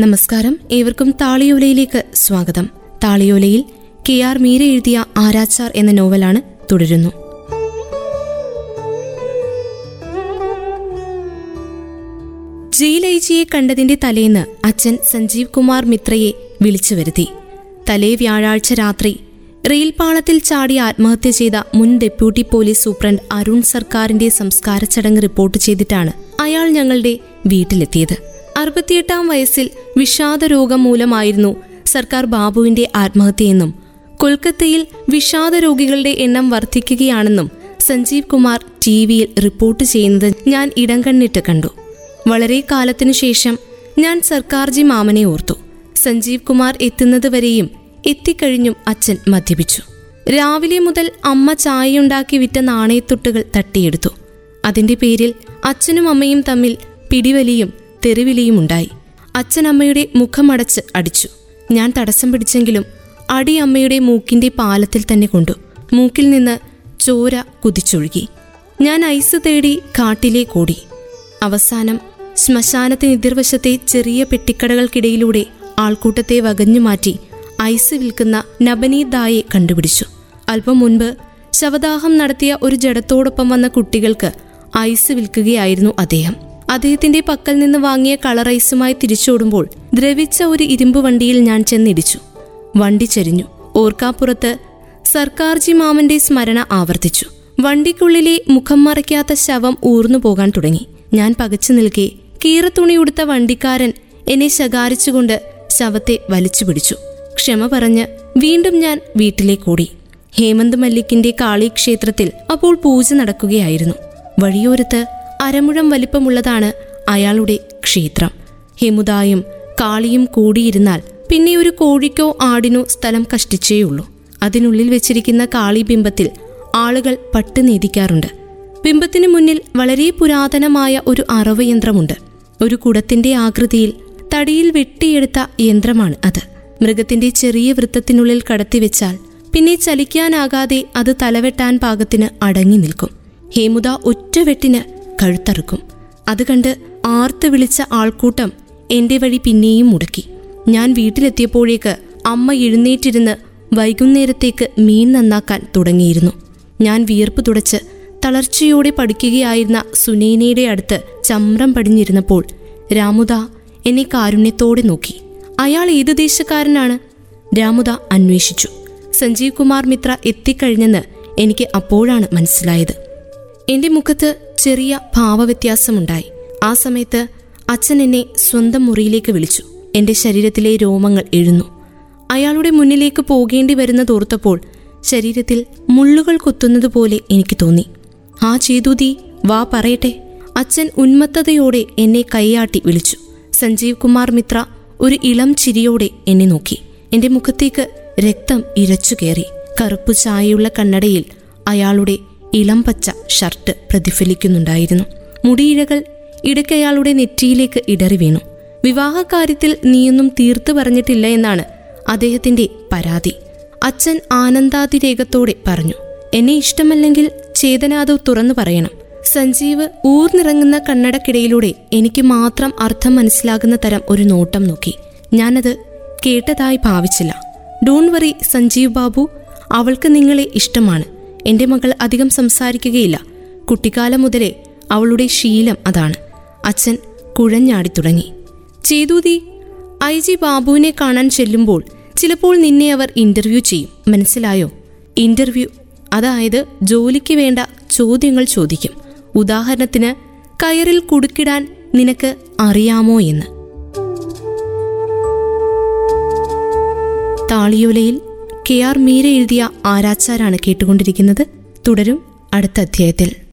നമസ്കാരം. ഏവർക്കും താളിയോലയിലേക്ക് സ്വാഗതം. താളിയോലയിൽ കെ ആർ മീര എഴുതിയ ആരാച്ചാർ എന്ന നോവലാണ് തുടരുന്നു. ജയിലൈജിയെ കണ്ടതിന്റെ തലേന്ന് അച്ഛൻ സഞ്ജീവ് കുമാർ മിത്രയെ വിളിച്ചു വരുത്തി. തലേ വ്യാഴാഴ്ച രാത്രി റെയിൽപാളത്തിൽ ചാടി ആത്മഹത്യ ചെയ്ത മുൻ ഡെപ്യൂട്ടി പോലീസ് സൂപ്രണ്ട് അരുൺ സർക്കാരിന്റെ സംസ്കാര ചടങ്ങ് റിപ്പോർട്ട് ചെയ്തിട്ടാണ് അയാൾ ഞങ്ങളുടെ വീട്ടിലെത്തിയത്. അറുപത്തിയെട്ടാം വയസ്സിൽ വിഷാദ രോഗം മൂലമായിരുന്നു സർക്കാർ ബാബുവിന്റെ ആത്മഹത്യയെന്നും കൊൽക്കത്തയിൽ വിഷാദ രോഗികളുടെ എണ്ണം വർദ്ധിക്കുകയാണെന്നും സഞ്ജീവ് കുമാർ ടി വിയിൽ റിപ്പോർട്ട് ചെയ്യുന്നത് ഞാൻ ഇടം കണ്ണിട്ട് കണ്ടു. വളരെ കാലത്തിനു ശേഷം ഞാൻ സർക്കാർജി മാമനെ ഓർത്തു. സഞ്ജീവ് കുമാർ എത്തുന്നതുവരെയും എത്തിക്കഴിഞ്ഞും അച്ഛൻ മദ്യപിച്ചു. രാവിലെ മുതൽ അമ്മ ചായയുണ്ടാക്കി വിറ്റ നാണയത്തൊട്ടുകൾ തട്ടിയെടുത്തു. അതിന്റെ പേരിൽ അച്ഛനും അമ്മയും തമ്മിൽ പിടിവലിയും തെറിവിലിയും ഉണ്ടായി അച്ഛനമ്മയുടെ മുഖമടച്ച് അടിച്ചു. ഞാൻ തടസ്സം പിടിച്ചെങ്കിലും അടി അമ്മയുടെ മൂക്കിന്റെ പാലത്തിൽ തന്നെ കൊണ്ടു. മൂക്കിൽ നിന്ന് ചോര കുതിച്ചൊഴുകി. ഞാൻ ഐസ് തേടി കാട്ടിലേക്കോടി അവസാനം ശ്മശാനത്തിന് എതിർവശത്തെ ചെറിയ പെട്ടിക്കടകൾക്കിടയിലൂടെ ആൾക്കൂട്ടത്തെ വകഞ്ഞു മാറ്റി ഐസ് വിൽക്കുന്ന നബനീദായെ കണ്ടുപിടിച്ചു. അല്പം മുൻപ് ശവദാഹം നടത്തിയ ഒരു ജഡത്തോടൊപ്പം വന്ന കുട്ടികൾക്ക് ഐസ് വിൽക്കുകയായിരുന്നു അദ്ദേഹം. അദ്ദേഹത്തിന്റെ പക്കൽ നിന്ന് വാങ്ങിയ കളറൈസുമായി തിരിച്ചോടുമ്പോൾ ദ്രവിച്ച ഒരു ഇരുമ്പ് വണ്ടിയിൽ ഞാൻ ചെന്നിടിച്ചു. വണ്ടി ചെരിഞ്ഞു. ഓർക്കാപ്പുറത്ത് സർക്കാർജി മാമന്റെ സ്മരണ ആവർത്തിച്ചു. വണ്ടിക്കുള്ളിലെ മുഖം മറയ്ക്കാത്ത ശവം ഊർന്നു പോകാൻ തുടങ്ങി. ഞാൻ പകച്ചു നിൽക്കെ കീറത്തുണിയുടുത്ത വണ്ടിക്കാരൻ എന്നെ ശകാരിച്ചുകൊണ്ട് ശവത്തെ വലിച്ചു പിടിച്ചു. ക്ഷമ പറഞ്ഞ് വീണ്ടും ഞാൻ വീട്ടിലേക്കോടി. ഹേമന്ത് മല്ലിക്കിന്റെ കാളി ക്ഷേത്രത്തിൽ അപ്പോൾ പൂജ നടക്കുകയായിരുന്നു. വഴിയോരത്ത് അരമുഴം വലിപ്പമുള്ളതാണ് അയാളുടെ ക്ഷേത്രം. ഹിമുദായും കാളിയും കൂടിയിരുന്നാൽ പിന്നെ ഒരു കോഴിക്കോ ആടിനോ സ്ഥലം കഷ്ടിച്ചേയുള്ളൂ. അതിനുള്ളിൽ വെച്ചിരിക്കുന്ന കാളി ബിംബത്തിൽ ആളുകൾ പട്ട് നീതിക്കാറുണ്ട് ബിംബത്തിന് മുന്നിൽ വളരെ പുരാതനമായ ഒരു അറവ് യന്ത്രമുണ്ട് ഒരു കുടത്തിന്റെ ആകൃതിയിൽ തടിയിൽ വെട്ടിയെടുത്ത യന്ത്രമാണ് അത്. മൃഗത്തിന്റെ ചെറിയ വൃത്തത്തിനുള്ളിൽ കടത്തിവെച്ചാൽ പിന്നെ ചലിക്കാനാകാതെ അത് തലവെട്ടാൻ പാകത്തിന് അടങ്ങി നിൽക്കും. ഹേമുദ ഒറ്റവെട്ടിന് കഴുത്തറുക്കും. അത് കണ്ട് ആർത്ത് വിളിച്ച ആൾക്കൂട്ടം എന്റെ വഴി പിന്നെയും മുടക്കി. ഞാൻ വീട്ടിലെത്തിയപ്പോഴേക്ക് അമ്മ എഴുന്നേറ്റിരുന്ന് വൈകുന്നേരത്തേക്ക് മീൻ നന്നാക്കാൻ തുടങ്ങിയിരുന്നു. ഞാൻ വിയർപ്പ് തുടച്ച് തളർച്ചയോടെ പഠിക്കുകയായിരുന്ന സുനൈനയുടെ അടുത്ത് ചമ്രം പടിഞ്ഞിരുന്നപ്പോൾ രാമുദ എന്നെ കാരുണ്യത്തോടെ നോക്കി. അയാൾ ഏത് ദേശക്കാരനാണ്? രാമുദ അന്വേഷിച്ചു. സഞ്ജീവ് കുമാർ മിത്ര എത്തിക്കഴിഞ്ഞെന്ന് എനിക്ക് അപ്പോഴാണ് മനസ്സിലായത്. എന്റെ മുഖത്ത് ചെറിയ ഭാവവ്യത്യാസമുണ്ടായി. ആ സമയത്ത് അച്ഛൻ എന്നെ സ്വന്തം മുറിയിലേക്ക് വിളിച്ചു. എന്റെ ശരീരത്തിലെ രോമങ്ങൾ എഴുന്നു. അയാളുടെ മുന്നിലേക്ക് പോകേണ്ടി വരുന്നതോർത്തപ്പോൾ ശരീരത്തിൽ മുള്ളുകൾ കുത്തുന്നതുപോലെ എനിക്ക് തോന്നി. ആ ചേതൂതി വാ പറയട്ടെ. അച്ഛൻ ഉന്മത്തതയോടെ എന്നെ കൈയാട്ടി വിളിച്ചു. സഞ്ജീവ് കുമാർ മിത്ര ഒരു ഇളം ചിരിയോടെ എന്നെ നോക്കി. എന്റെ മുഖത്തേക്ക് രക്തം ഇരച്ചു കയറി. കറുപ്പു ചായയുള്ള കണ്ണടയിൽ അയാളുടെ ഇളം പച്ച ഷർട്ട് പ്രതിഫലിക്കുന്നുണ്ടായിരുന്നു. മുടിയിഴകൾ ഇടയ്ക്കയാളുടെ നെറ്റിയിലേക്ക് ഇടറി വീണു. വിവാഹകാര്യത്തിൽ നീയൊന്നും തീർത്തു പറഞ്ഞിട്ടില്ല എന്നാണ് അദ്ദേഹത്തിന്റെ പരാതി. അച്ഛൻ ആനന്ദാതിരേകത്തോടെ പറഞ്ഞു എന്നെ ഇഷ്ടമല്ലെങ്കിൽ ചേതനാദവ് തുറന്നു പറയണം. സഞ്ജീവ് ഊർന്നിറങ്ങുന്ന കണ്ണടക്കിടയിലൂടെ എനിക്ക് മാത്രം അർത്ഥം മനസ്സിലാകുന്ന തരം ഒരു നോട്ടം നോക്കി. ഞാനത് കേട്ടതായി ഭാവിച്ചില്ല. ഡോൺ വറി സഞ്ജീവ് ബാബു അവൾക്ക് നിങ്ങളെ ഇഷ്ടമാണ്. എന്റെ മകൾ അധികം സംസാരിക്കുകയില്ല. കുട്ടിക്കാലം മുതലേ അവളുടെ ശീലം അതാണ്. അച്ഛൻ കുഴഞ്ഞാടി തുടങ്ങി. ചേതൂതി ഐ ജി ബാബുവിനെ കാണാൻ ചെല്ലുമ്പോൾ ചിലപ്പോൾ നിന്നെ അവർ ഇന്റർവ്യൂ ചെയ്യും. മനസ്സിലായോ? ഇന്റർവ്യൂ അതായത് ജോലിക്ക് വേണ്ട ചോദ്യങ്ങൾ ചോദിക്കും. ഉദാഹരണത്തിന് കയറിൽ കുടുക്കിടാൻ നിനക്ക് അറിയാമോ എന്ന്. താളിയോലയിൽ കെ ആർ മീര എഴുതിയ ആരാച്ചാരാണ് കേട്ടുകൊണ്ടിരിക്കുന്നത്. തുടരും അടുത്ത അധ്യായത്തിൽ.